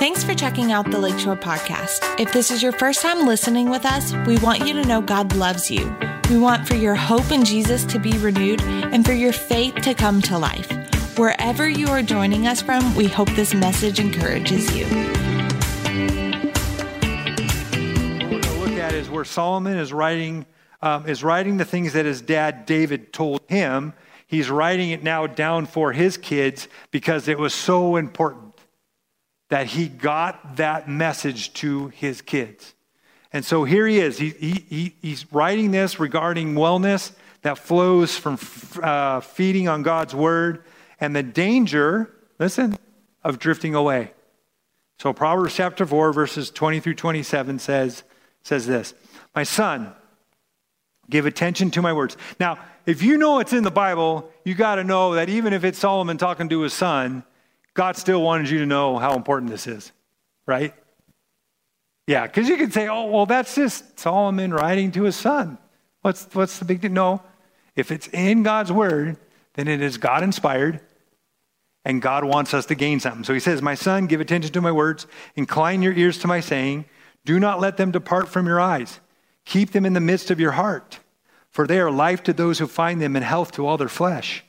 Thanks for checking out the Lakeshore Podcast. If this is your first time listening with us, we want you to know God loves you. We want for your hope in Jesus to be renewed and for your faith to come to life. Wherever you are joining us from, we hope this message encourages you. What we're going to look at is where Solomon is writing, um, is writing the things that his dad David told him. He's writing it now down for his kids because it was so important that he got that message to his kids. And so here he is. He, he, he's writing this regarding wellness that flows from uh, feeding on God's word and the danger, listen, of drifting away. So Proverbs chapter 4, verses 20 through 27 says, says this My son, give attention to my words. Now, if you know it's in the Bible, you got to know that even if it's Solomon talking to his son, God still wanted you to know how important this is, right? Yeah, because you could say, oh, well, that's just Solomon writing to his son. What's, what's the big deal? No. If it's in God's word, then it is God inspired, and God wants us to gain something. So he says, My son, give attention to my words, incline your ears to my saying, do not let them depart from your eyes. Keep them in the midst of your heart, for they are life to those who find them and health to all their flesh.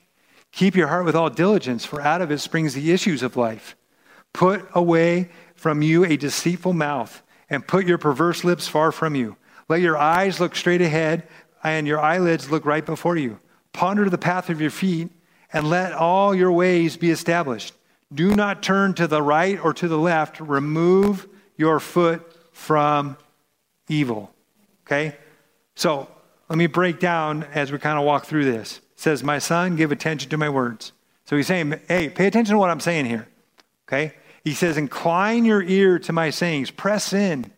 Keep your heart with all diligence, for out of it springs the issues of life. Put away from you a deceitful mouth, and put your perverse lips far from you. Let your eyes look straight ahead, and your eyelids look right before you. Ponder the path of your feet, and let all your ways be established. Do not turn to the right or to the left. Remove your foot from evil. Okay? So let me break down as we kind of walk through this says, My son, give attention to my words. So he's saying, Hey, pay attention to what I'm saying here. Okay? He says, Incline your ear to my sayings, press in,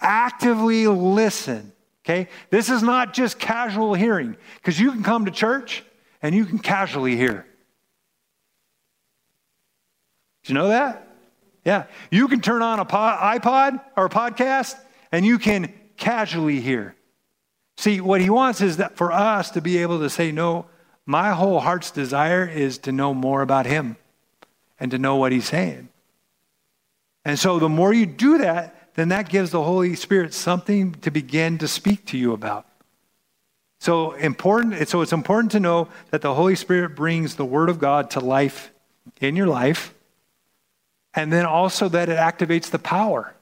actively listen. Okay? This is not just casual hearing, because you can come to church and you can casually hear. Did you know that? Yeah. You can turn on a iPod or a podcast and you can casually hear. See, what he wants is that for us to be able to say, no, my whole heart's desire is to know more about him and to know what he's saying. And so the more you do that, then that gives the Holy Spirit something to begin to speak to you about. So important, so it's important to know that the Holy Spirit brings the Word of God to life in your life, and then also that it activates the power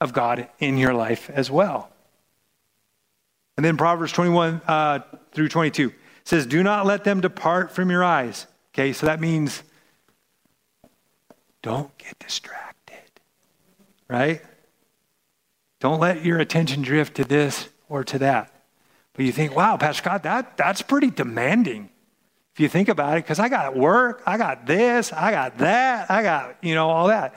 of God in your life as well. And then Proverbs 21 uh, through 22 says, Do not let them depart from your eyes. Okay, so that means don't get distracted, right? Don't let your attention drift to this or to that. But you think, wow, Pastor Scott, that, that's pretty demanding. If you think about it, because I got work, I got this, I got that, I got, you know, all that.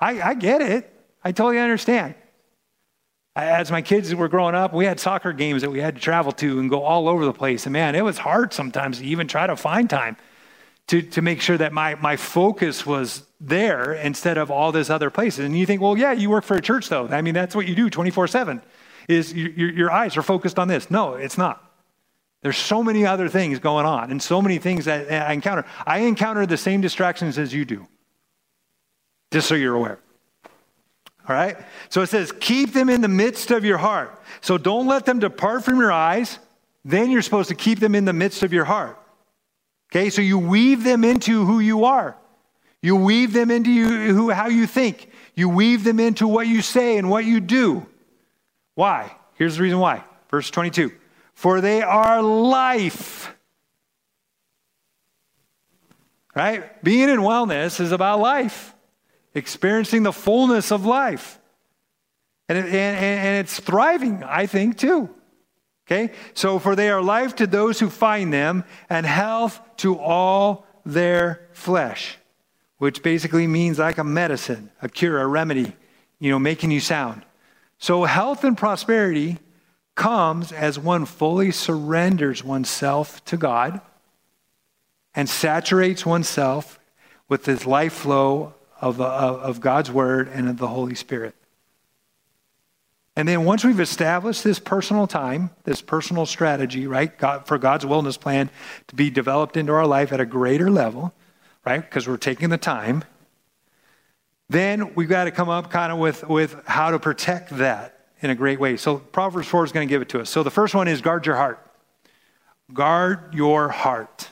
I, I get it. I totally understand. As my kids were growing up, we had soccer games that we had to travel to and go all over the place. And man, it was hard sometimes to even try to find time to, to make sure that my, my focus was there instead of all this other places. And you think, well, yeah, you work for a church though. I mean, that's what you do 24 7 is your, your eyes are focused on this. No, it's not. There's so many other things going on and so many things that I encounter. I encounter the same distractions as you do, just so you're aware. All right? So it says, keep them in the midst of your heart. So don't let them depart from your eyes. Then you're supposed to keep them in the midst of your heart. Okay? So you weave them into who you are. You weave them into you, who, how you think. You weave them into what you say and what you do. Why? Here's the reason why. Verse 22 For they are life. Right? Being in wellness is about life experiencing the fullness of life. And, it, and, and it's thriving, I think, too. Okay? So, for they are life to those who find them, and health to all their flesh, which basically means like a medicine, a cure, a remedy, you know, making you sound. So, health and prosperity comes as one fully surrenders oneself to God and saturates oneself with this life flow of, uh, of God's Word and of the Holy Spirit. And then once we've established this personal time, this personal strategy, right, God, for God's wellness plan to be developed into our life at a greater level, right, because we're taking the time, then we've got to come up kind of with, with how to protect that in a great way. So Proverbs 4 is going to give it to us. So the first one is guard your heart. Guard your heart.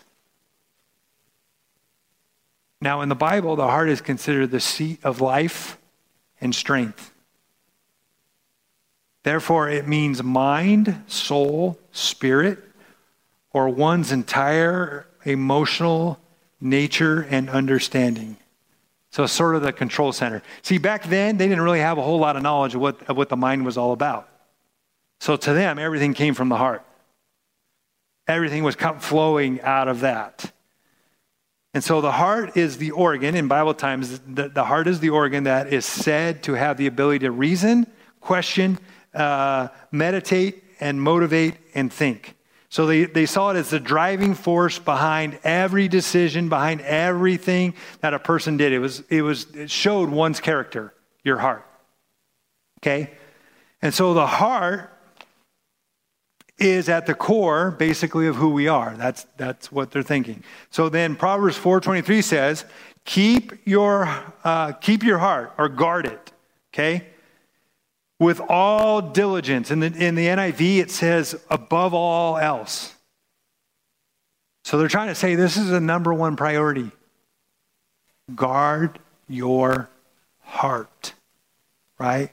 Now, in the Bible, the heart is considered the seat of life and strength. Therefore, it means mind, soul, spirit, or one's entire emotional nature and understanding. So, sort of the control center. See, back then, they didn't really have a whole lot of knowledge of what, of what the mind was all about. So, to them, everything came from the heart. Everything was flowing out of that. And so the heart is the organ, in Bible times, the, the heart is the organ that is said to have the ability to reason, question, uh, meditate, and motivate and think. So they, they saw it as the driving force behind every decision, behind everything that a person did. It was it was it showed one's character, your heart. Okay? And so the heart is at the core basically of who we are. That's that's what they're thinking. So then Proverbs 4:23 says, "Keep your uh, keep your heart or guard it." Okay? with all diligence. In the, in the NIV, it says above all else. So they're trying to say this is a number one priority. Guard your heart, right?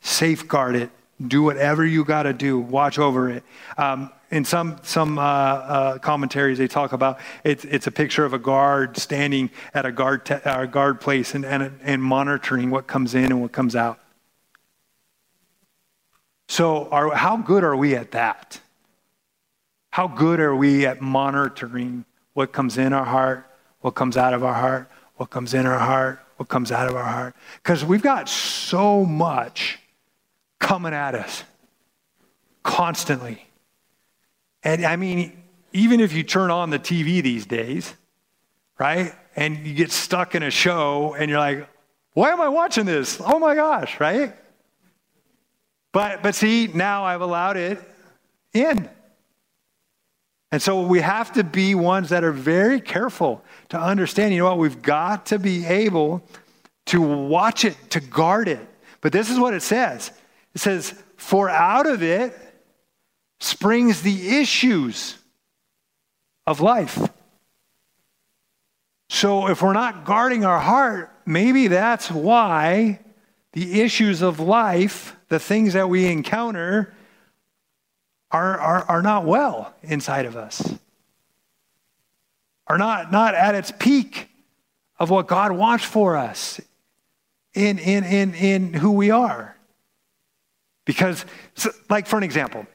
Safeguard it. Do whatever you got to do. Watch over it. Um, in some some uh, uh, commentaries, they talk about it's it's a picture of a guard standing at a guard te- uh, guard place and, and and monitoring what comes in and what comes out. So, are, how good are we at that? How good are we at monitoring what comes in our heart, what comes out of our heart, what comes in our heart, what comes out of our heart? Because we've got so much coming at us constantly. And I mean, even if you turn on the TV these days, right? And you get stuck in a show and you're like, why am I watching this? Oh my gosh, right? But, but see, now I've allowed it in. And so we have to be ones that are very careful to understand, you know what, we've got to be able to watch it, to guard it. But this is what it says it says, For out of it springs the issues of life. So if we're not guarding our heart, maybe that's why the issues of life the things that we encounter are, are, are not well inside of us, are not, not at its peak of what God wants for us in, in, in, in who we are. Because, like for an example,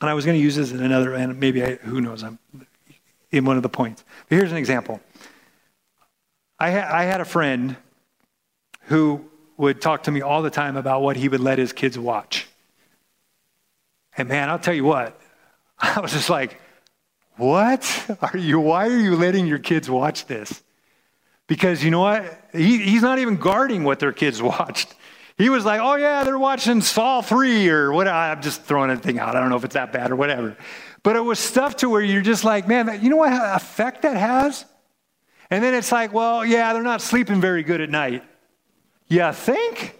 and I was going to use this in another, and maybe I, who knows, I'm in one of the points. But here's an example. I, ha- I had a friend who would talk to me all the time about what he would let his kids watch. And man, I'll tell you what, I was just like, what are you, why are you letting your kids watch this? Because you know what? He, he's not even guarding what their kids watched. He was like, oh yeah, they're watching Saw 3 or what. I'm just throwing anything out. I don't know if it's that bad or whatever. But it was stuff to where you're just like, man, you know what effect that has? And then it's like, well, yeah, they're not sleeping very good at night. You think?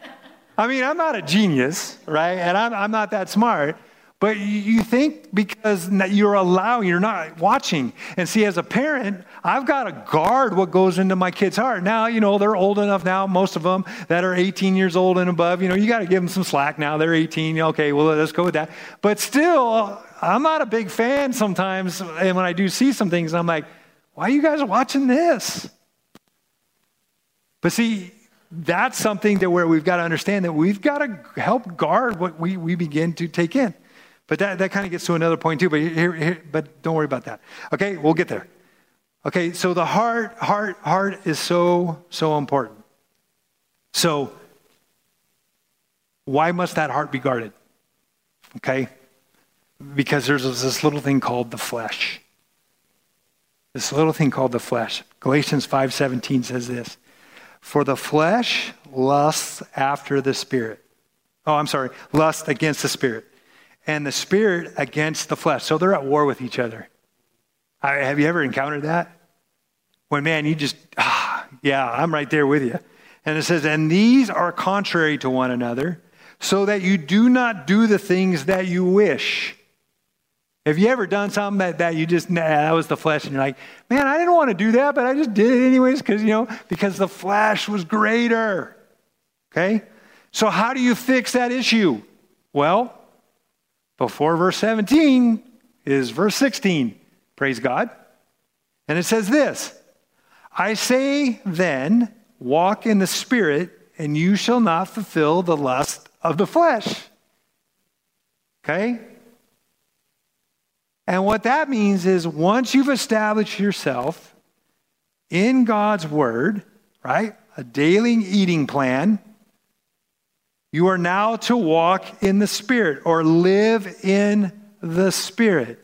I mean, I'm not a genius, right? And I'm, I'm not that smart. But you think because you're allowing, you're not watching. And see, as a parent, I've got to guard what goes into my kid's heart. Now, you know, they're old enough now, most of them that are 18 years old and above. You know, you got to give them some slack now. They're 18. Okay, well, let's go with that. But still, I'm not a big fan sometimes. And when I do see some things, I'm like, why are you guys watching this? But see, that's something that where we've got to understand that we've got to help guard what we, we begin to take in. But that, that kind of gets to another point too, but here, here, but don't worry about that. Okay, we'll get there. Okay, so the heart, heart, heart is so, so important. So why must that heart be guarded? Okay? Because there's this little thing called the flesh. This little thing called the flesh. Galatians 5:17 says this. For the flesh lusts after the spirit. Oh, I'm sorry, lust against the spirit. And the spirit against the flesh. So they're at war with each other. I, have you ever encountered that? When, man, you just, ah, yeah, I'm right there with you. And it says, And these are contrary to one another, so that you do not do the things that you wish. Have you ever done something that, that you just, nah, that was the flesh, and you're like, man, I didn't want to do that, but I just did it anyways because, you know, because the flesh was greater. Okay? So, how do you fix that issue? Well, before verse 17 is verse 16. Praise God. And it says this I say then, walk in the Spirit, and you shall not fulfill the lust of the flesh. Okay? And what that means is once you've established yourself in God's Word, right, a daily eating plan, you are now to walk in the Spirit or live in the Spirit.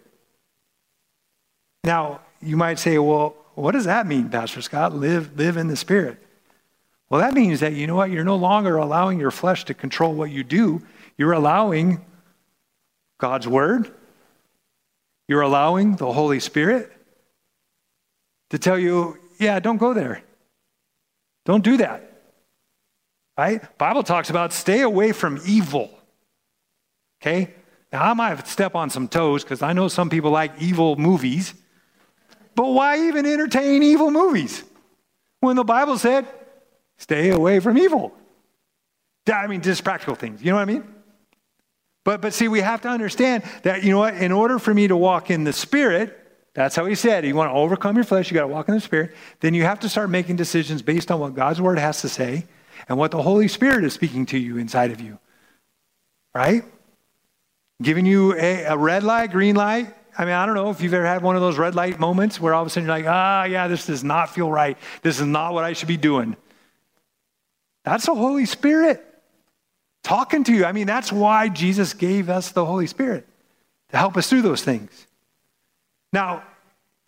Now, you might say, well, what does that mean, Pastor Scott? Live, live in the Spirit. Well, that means that, you know what, you're no longer allowing your flesh to control what you do. You're allowing God's Word, you're allowing the Holy Spirit to tell you, yeah, don't go there. Don't do that. Right? Bible talks about stay away from evil. Okay? Now I might step on some toes because I know some people like evil movies. But why even entertain evil movies? When the Bible said, stay away from evil. I mean, just practical things. You know what I mean? But, but see, we have to understand that, you know what, in order for me to walk in the Spirit, that's how he said, you want to overcome your flesh, you got to walk in the Spirit, then you have to start making decisions based on what God's Word has to say and what the Holy Spirit is speaking to you inside of you. Right? Giving you a, a red light, green light. I mean, I don't know if you've ever had one of those red light moments where all of a sudden you're like, ah, yeah, this does not feel right. This is not what I should be doing. That's the Holy Spirit talking to you. I mean, that's why Jesus gave us the Holy Spirit to help us through those things. Now,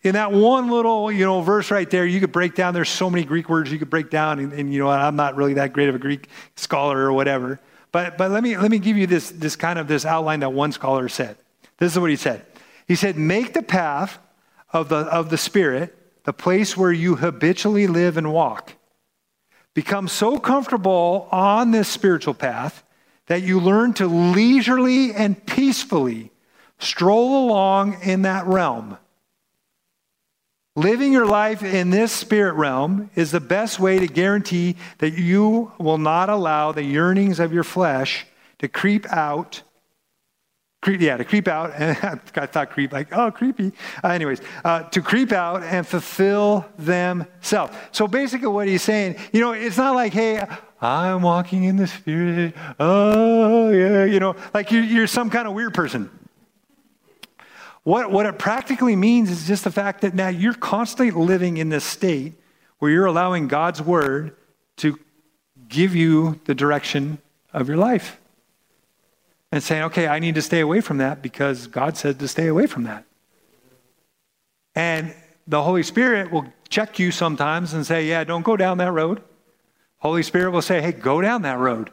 in that one little, you know, verse right there, you could break down, there's so many Greek words you could break down, and, and you know, I'm not really that great of a Greek scholar or whatever. But, but let, me, let me give you this, this kind of this outline that one scholar said. This is what he said. He said, make the path of the, of the Spirit the place where you habitually live and walk. Become so comfortable on this spiritual path that you learn to leisurely and peacefully stroll along in that realm Living your life in this spirit realm is the best way to guarantee that you will not allow the yearnings of your flesh to creep out. Creep, yeah, to creep out. I thought creep, like, oh, creepy. Uh, anyways, uh, to creep out and fulfill themselves. So basically, what he's saying, you know, it's not like, hey, I'm walking in the spirit. Oh, yeah, you know, like you're, you're some kind of weird person. What, what it practically means is just the fact that now you're constantly living in this state where you're allowing God's word to give you the direction of your life. And saying, okay, I need to stay away from that because God said to stay away from that. And the Holy Spirit will check you sometimes and say, yeah, don't go down that road. Holy Spirit will say, hey, go down that road.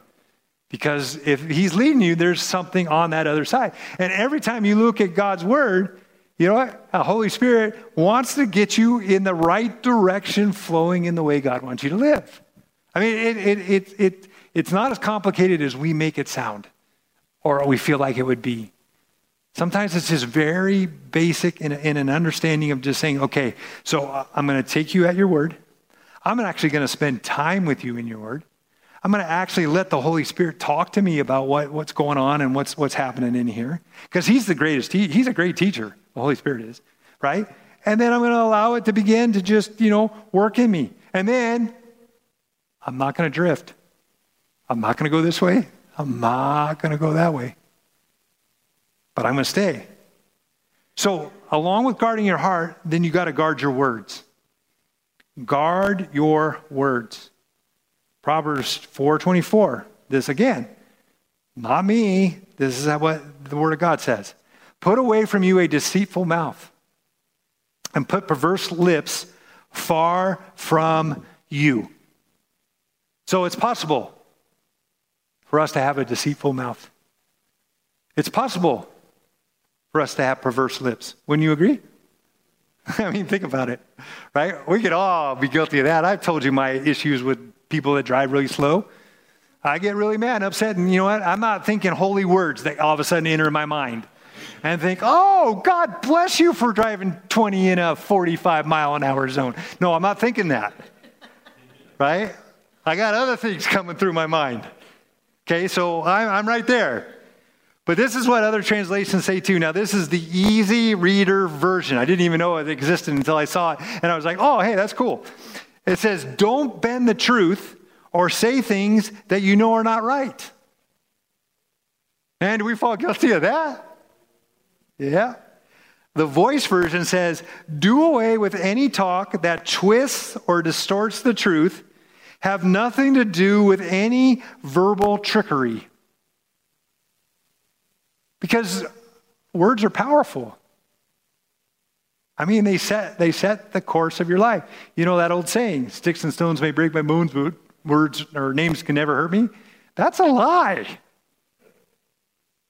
Because if he's leading you, there's something on that other side. And every time you look at God's word, you know what? The Holy Spirit wants to get you in the right direction, flowing in the way God wants you to live. I mean, it, it, it, it, it's not as complicated as we make it sound or we feel like it would be. Sometimes it's just very basic in, in an understanding of just saying, okay, so I'm going to take you at your word. I'm actually going to spend time with you in your word. I'm going to actually let the Holy Spirit talk to me about what, what's going on and what's, what's happening in here. Because He's the greatest. He, he's a great teacher, the Holy Spirit is, right? And then I'm going to allow it to begin to just, you know, work in me. And then I'm not going to drift. I'm not going to go this way. I'm not going to go that way. But I'm going to stay. So, along with guarding your heart, then you got to guard your words. Guard your words. Proverbs 4:24. This again. Not me. This is what the word of God says. Put away from you a deceitful mouth and put perverse lips far from you. So it's possible for us to have a deceitful mouth. It's possible for us to have perverse lips. Wouldn't you agree? I mean, think about it, right? We could all be guilty of that. I've told you my issues with people that drive really slow. I get really mad and upset, and you know what? I'm not thinking holy words that all of a sudden enter my mind and think, oh, God bless you for driving 20 in a 45 mile an hour zone. No, I'm not thinking that. Right? I got other things coming through my mind. Okay, so I'm, I'm right there. But this is what other translations say too. Now, this is the easy reader version. I didn't even know it existed until I saw it. And I was like, oh, hey, that's cool. It says, don't bend the truth or say things that you know are not right. And we fall guilty of that? Yeah. The voice version says, do away with any talk that twists or distorts the truth, have nothing to do with any verbal trickery. Because words are powerful. I mean, they set, they set the course of your life. You know that old saying, sticks and stones may break my bones, but words or names can never hurt me? That's a lie.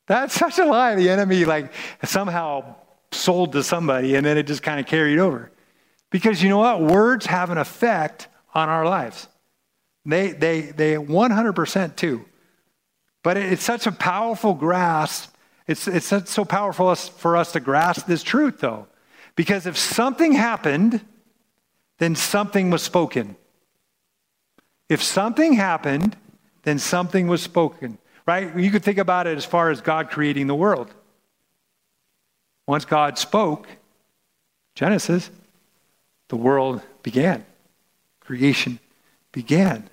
That's such a lie. The enemy, like, somehow sold to somebody and then it just kind of carried over. Because you know what? Words have an effect on our lives. They, they, they 100% too. But it's such a powerful grasp it's, it's so powerful for us to grasp this truth, though, because if something happened, then something was spoken. If something happened, then something was spoken, right? You could think about it as far as God creating the world. Once God spoke, Genesis, the world began, creation began.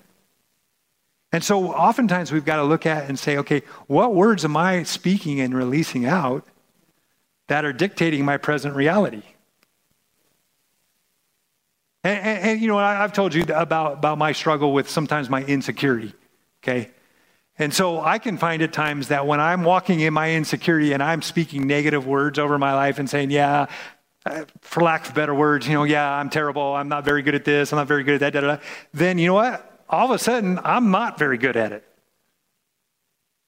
And so oftentimes we've got to look at and say, okay, what words am I speaking and releasing out that are dictating my present reality? And, and, and you know, I, have told you about, about my struggle with sometimes my insecurity, okay? And so I can find at times that when I'm walking in my insecurity and I'm speaking negative words over my life and saying, yeah, uh, for lack of better words, you know, yeah, I'm terrible. I'm not very good at this. I'm not very good at that. Da, da, da. Then you know what? all of a sudden, I'm not very good at it.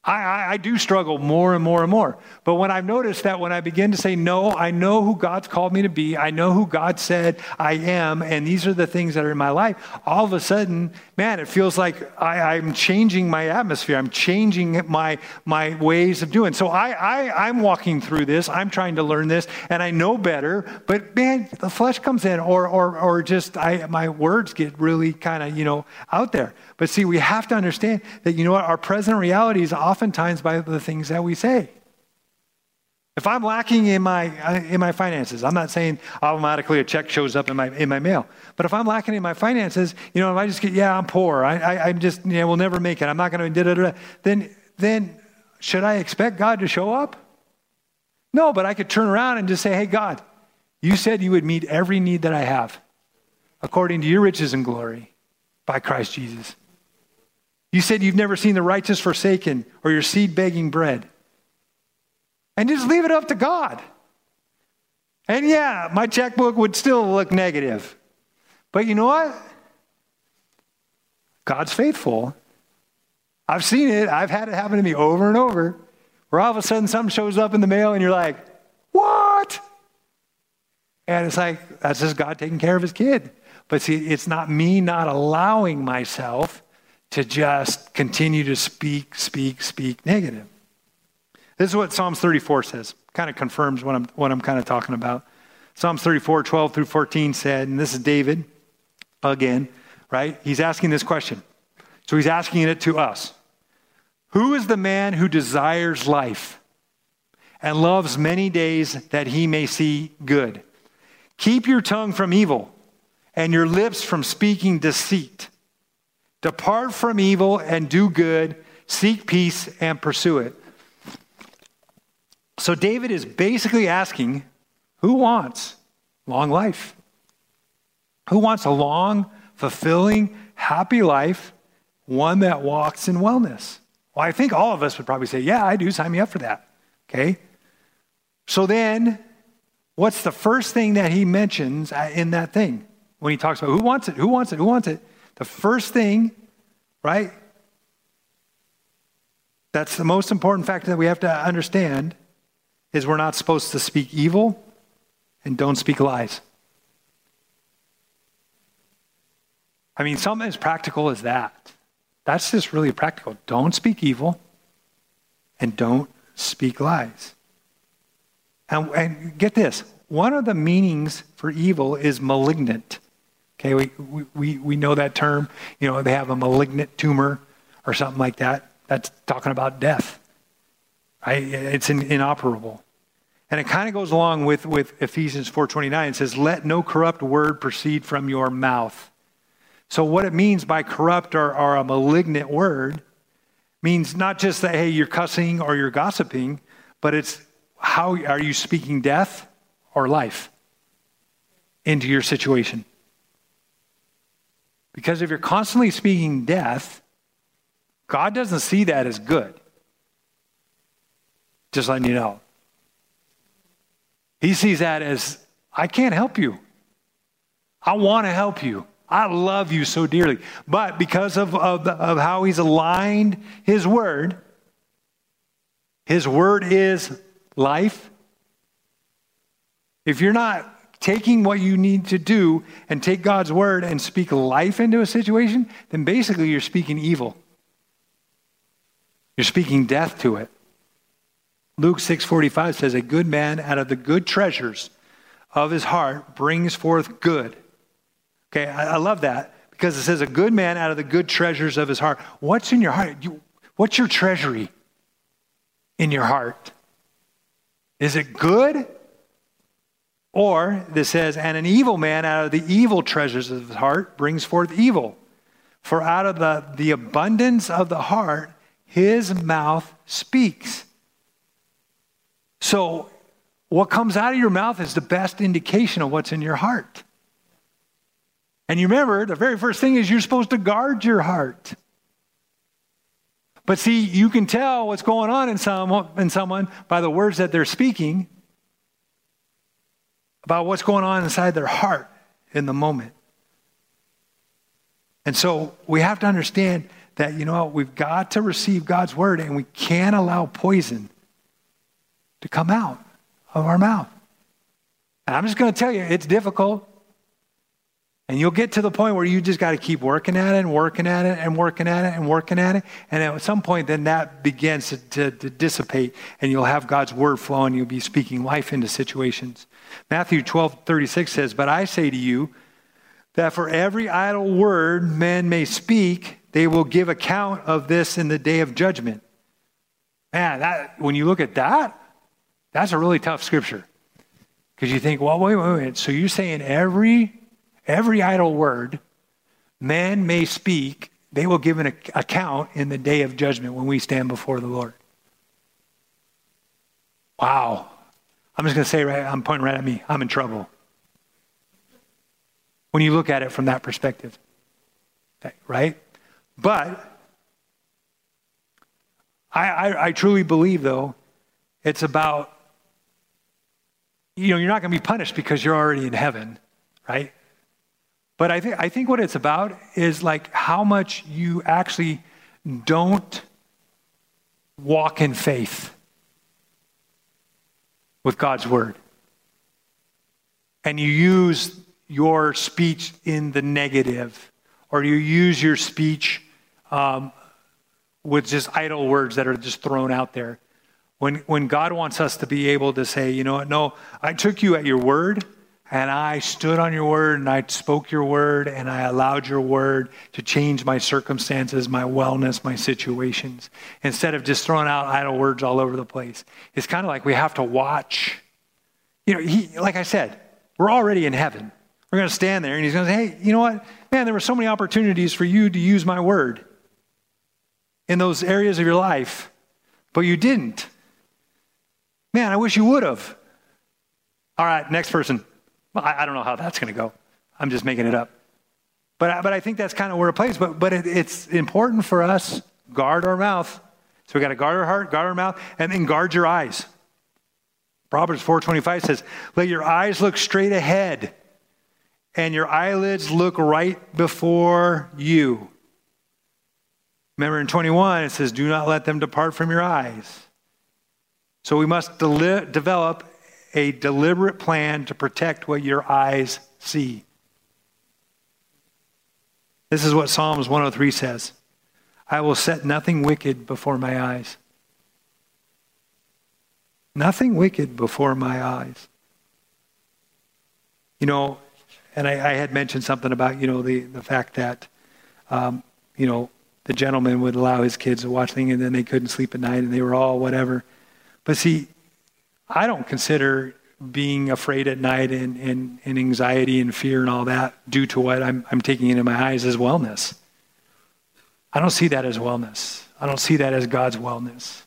I, I, I, do struggle more and more and more. But when I've noticed that when I begin to say, no, I know who God's called me to be, I know who God said I am, and these are the things that are in my life, all of a sudden, man, it feels like I, am changing my atmosphere. I'm changing my, my ways of doing. So I, I, I'm walking through this. I'm trying to learn this, and I know better. But man, the flesh comes in, or, or, or just I, my words get really kind of, you know, out there. But see, we have to understand that, you know what, our present reality is oftentimes by the things that we say. If I'm lacking in my, in my finances, I'm not saying automatically a check shows up in my, in my mail, but if I'm lacking in my finances, you know, if I just get, yeah, I'm poor, I, I, I'm just, you know, we'll never make it, I'm not going to, then, then should I expect God to show up? No, but I could turn around and just say, hey, God, you said you would meet every need that I have according to your riches and glory by Christ Jesus. You said you've never seen the righteous forsaken or your seed begging bread. And just leave it up to God. And yeah, my checkbook would still look negative. But you know what? God's faithful. I've seen it. I've had it happen to me over and over. Where all of a sudden something shows up in the mail and you're like, what? And it's like, that's just God taking care of his kid. But see, it's not me not allowing myself to just continue to speak, speak, speak negative. This is what Psalms 34 says. Kind of confirms what I'm, what I'm kind of talking about. Psalms 34, 12 through 14 said, and this is David again, right? He's asking this question. So he's asking it to us Who is the man who desires life and loves many days that he may see good? Keep your tongue from evil and your lips from speaking deceit. Depart from evil and do good, seek peace and pursue it. So, David is basically asking who wants long life? Who wants a long, fulfilling, happy life, one that walks in wellness? Well, I think all of us would probably say, Yeah, I do. Sign me up for that. Okay? So then, what's the first thing that he mentions uh, in that thing when he talks about who wants it? Who wants it? Who wants it? The first thing, right? That's the most important fact that we have to understand is we're not supposed to speak evil and don't speak lies. I mean, something as practical as that. That's just really practical. Don't speak evil and don't speak lies. And, and get this one of the meanings for evil is malignant. Okay, we, we, we know that term. You know, they have a malignant tumor or something like that. That's talking about death. Right? It's in, inoperable. And it kind of goes along with, with Ephesians 4.29. It says, let no corrupt word proceed from your mouth. So what it means by corrupt or, or a malignant word means not just that, hey, you're cussing or you're gossiping, but it's how are you speaking death or life into your situation? Because if you're constantly speaking death, God doesn't see that as good. Just letting you know. He sees that as, I can't help you. I want to help you. I love you so dearly. But because of, of, of how he's aligned his word, his word is life. If you're not taking what you need to do and take God's word and speak life into a situation, then basically you're speaking evil. You're speaking death to it. Luke 6:45 says a good man out of the good treasures of his heart brings forth good. Okay, I, I love that because it says a good man out of the good treasures of his heart. What's in your heart? You, what's your treasury in your heart? Is it good? Or this says, and an evil man out of the evil treasures of his heart brings forth evil. For out of the, the abundance of the heart, his mouth speaks. So, what comes out of your mouth is the best indication of what's in your heart. And you remember, the very first thing is you're supposed to guard your heart. But see, you can tell what's going on in, some, in someone by the words that they're speaking about what's going on inside their heart in the moment. And so we have to understand that, you know, we've got to receive God's word and we can't allow poison to come out of our mouth. And I'm just going to tell you, it's difficult. And you'll get to the point where you just got to keep working at it and working at it and working at it and working at it. And at some point, then that begins to, to, to dissipate and you'll have God's word flow and You'll be speaking life into situations. Matthew 12 36 says, But I say to you that for every idle word men may speak, they will give account of this in the day of judgment. Man, that, when you look at that, that's a really tough scripture. Because you think, well, wait, wait, wait. So you're saying every every idle word man may speak, they will give an account in the day of judgment when we stand before the Lord. Wow. I'm just going to say, right, I'm pointing right at me. I'm in trouble. When you look at it from that perspective, right? But I, I, I truly believe, though, it's about, you know, you're not going to be punished because you're already in heaven, right? But I think, I think what it's about is like how much you actually don't walk in faith with God's word. And you use your speech in the negative, or you use your speech um, with just idle words that are just thrown out there. When, when God wants us to be able to say, you know what, no, I took you at your word and I stood on your word and I spoke your word and I allowed your word to change my circumstances, my wellness, my situations, instead of just throwing out idle words all over the place. It's kind of like we have to watch. You know, he, like I said, we're already in heaven. We're going to stand there and he's going to say, hey, you know what? Man, there were so many opportunities for you to use my word in those areas of your life, but you didn't. Man, I wish you would have. All right, next person. Well, I, I don't know how that's going to go. I'm just making it up. But, but I think that's kind of where it plays. But, but it, it's important for us guard our mouth. So we got to guard our heart, guard our mouth, and then guard your eyes. Proverbs 4:25 says, "Let your eyes look straight ahead, and your eyelids look right before you." Remember in 21 it says, "Do not let them depart from your eyes." So we must de- develop a deliberate plan to protect what your eyes see. This is what Psalms 103 says I will set nothing wicked before my eyes. Nothing wicked before my eyes. You know, and I, I had mentioned something about, you know, the, the fact that, um, you know, the gentleman would allow his kids to watch things and then they couldn't sleep at night and they were all whatever. But see, I don't consider being afraid at night and, and, and anxiety and fear and all that due to what I'm, I'm taking into my eyes as wellness. I don't see that as wellness. I don't see that as God's wellness.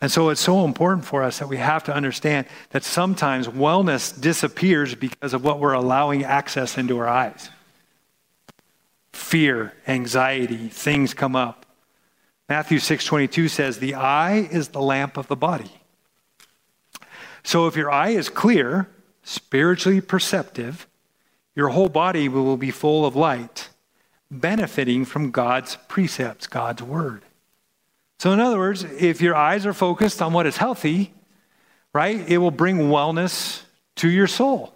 And so it's so important for us that we have to understand that sometimes wellness disappears because of what we're allowing access into our eyes. Fear, anxiety, things come up. Matthew 6:22 says, "The eye is the lamp of the body." So if your eye is clear, spiritually perceptive, your whole body will be full of light, benefiting from God's precepts, God's word. So, in other words, if your eyes are focused on what is healthy, right, it will bring wellness to your soul.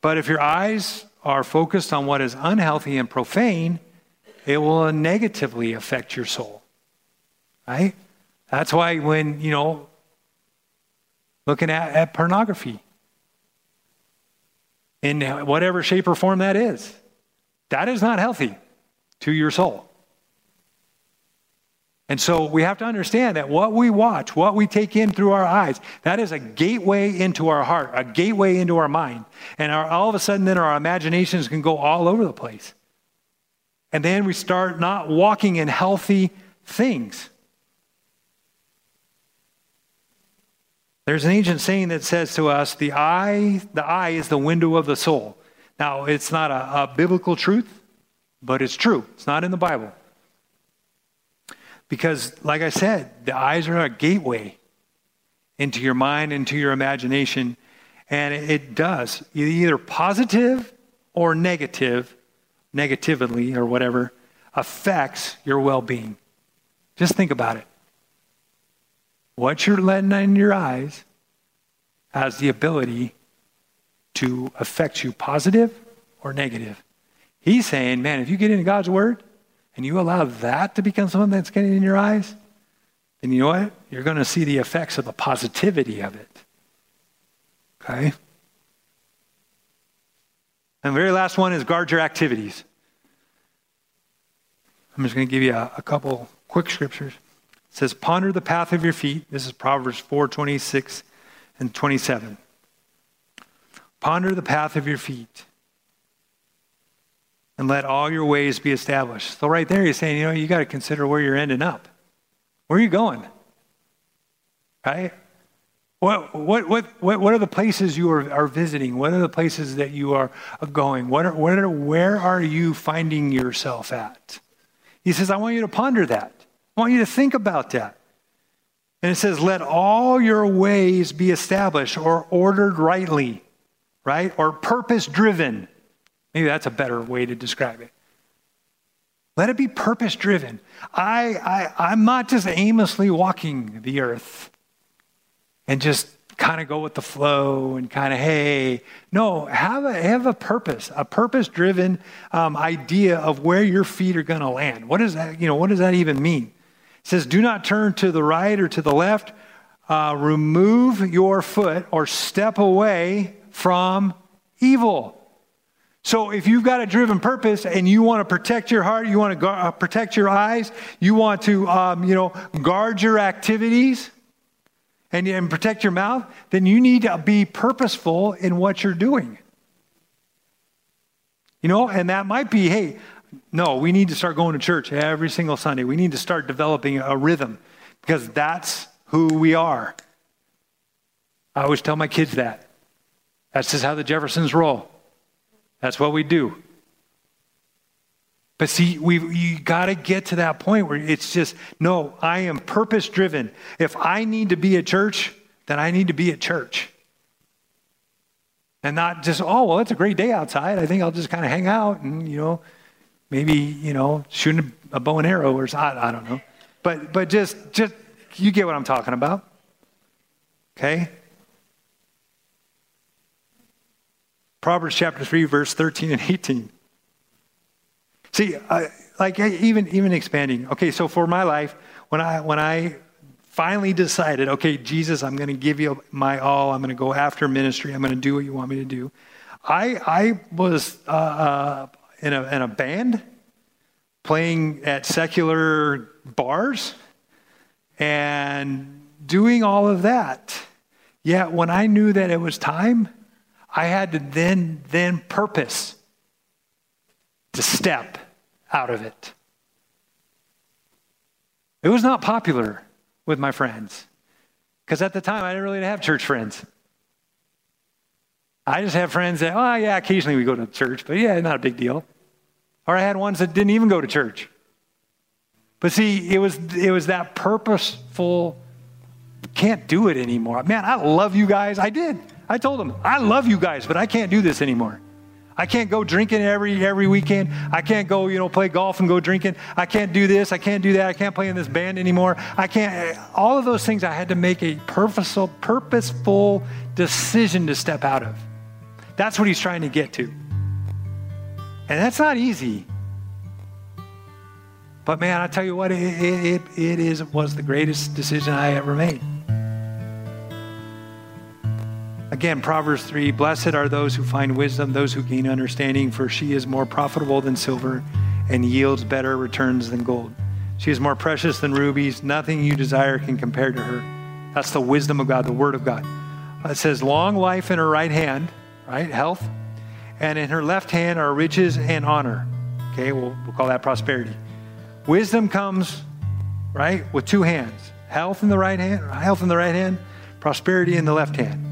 But if your eyes are focused on what is unhealthy and profane, it will negatively affect your soul. Right? That's why when, you know, looking at, at pornography, in whatever shape or form that is, that is not healthy to your soul. And so we have to understand that what we watch, what we take in through our eyes, that is a gateway into our heart, a gateway into our mind. And our, all of a sudden, then our imaginations can go all over the place. And then we start not walking in healthy things. There's an ancient saying that says to us, the eye, the eye is the window of the soul. Now, it's not a, a biblical truth, but it's true. It's not in the Bible. Because, like I said, the eyes are a gateway into your mind, into your imagination. And it does, either positive or negative, negatively or whatever, affects your well being. Just think about it. What you're letting in your eyes has the ability to affect you positive or negative. He's saying, man, if you get into God's word and you allow that to become something that's getting in your eyes, then you know what? You're going to see the effects of the positivity of it. Okay? And the very last one is guard your activities. I'm just going to give you a, a couple quick scriptures. It says, ponder the path of your feet. This is Proverbs 4 26 and 27. Ponder the path of your feet and let all your ways be established. So, right there, he's saying, you know, you got to consider where you're ending up. Where are you going? Right? What, what, what, what, what are the places you are, are visiting? What are the places that you are going? What are, what are, where are you finding yourself at? He says, I want you to ponder that. I want you to think about that. And it says, let all your ways be established or ordered rightly, right? Or purpose driven. Maybe that's a better way to describe it. Let it be purpose driven. I, I, I'm not just aimlessly walking the earth and just kind of go with the flow and kind of, hey. No, have a, have a purpose, a purpose driven um, idea of where your feet are going to land. What does that, you know, what does that even mean? It says, Do not turn to the right or to the left. Uh, remove your foot or step away from evil. So if you've got a driven purpose and you want to protect your heart, you want to uh, protect your eyes, you want to, um, you know, guard your activities and, and protect your mouth, then you need to be purposeful in what you're doing. You know, and that might be, hey, no, we need to start going to church every single Sunday. We need to start developing a rhythm because that's who we are. I always tell my kids that. That's just how the Jeffersons roll. That's what we do. But see, we you got to get to that point where it's just no. I am purpose driven. If I need to be at church, then I need to be at church, and not just oh well, it's a great day outside. I think I'll just kind of hang out and you know maybe you know shooting a bow and arrow or something. I don't know, but but just just you get what I'm talking about. Okay. Proverbs chapter 3, verse 13 and 18. See, like even even expanding. Okay, so for my life, when I when I finally decided, okay, Jesus, I'm going to give you my all. I'm going to go after ministry. I'm going to do what you want me to do. I I was uh, uh, in a in a band playing at secular bars and doing all of that. Yet when I knew that it was time, I had to then then purpose to step out of it. It was not popular with my friends because at the time I didn't really have church friends. I just have friends that, oh, yeah, occasionally we go to church, but yeah, not a big deal. Or I had ones that didn't even go to church. But see, it was, it was that purposeful, can't do it anymore. Man, I love you guys. I did. I told them, I love you guys, but I can't do this anymore. I can't go drinking every every weekend. I can't go, you know, play golf and go drinking. I can't do this. I can't do that. I can't play in this band anymore. I can't all of those things I had to make a purposeful purposeful decision to step out of. That's what he's trying to get to. And that's not easy. But man, I tell you what, it, it, it is was the greatest decision I ever made. Again, Proverbs 3 Blessed are those who find wisdom, those who gain understanding, for she is more profitable than silver and yields better returns than gold. She is more precious than rubies. Nothing you desire can compare to her. That's the wisdom of God, the Word of God. It says, Long life in her right hand, right? Health. And in her left hand are riches and honor. Okay, we'll, we'll call that prosperity. Wisdom comes, right, with two hands health in the right hand, health in the right hand, prosperity in the left hand.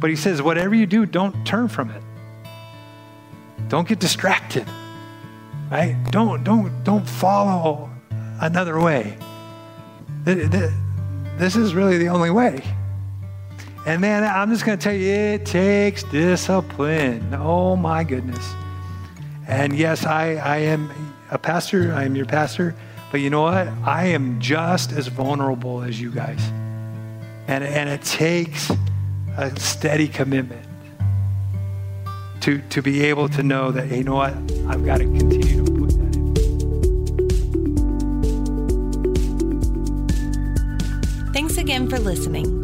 But he says, whatever you do, don't turn from it. Don't get distracted. Right? Don't don't don't follow another way. This is really the only way. And man, I'm just going to tell you, it takes discipline. Oh my goodness. And yes, I, I am a pastor, I am your pastor, but you know what? I am just as vulnerable as you guys. And, and it takes a steady commitment to, to be able to know that, hey, you know what? I've got to continue to put that in. Thanks again for listening.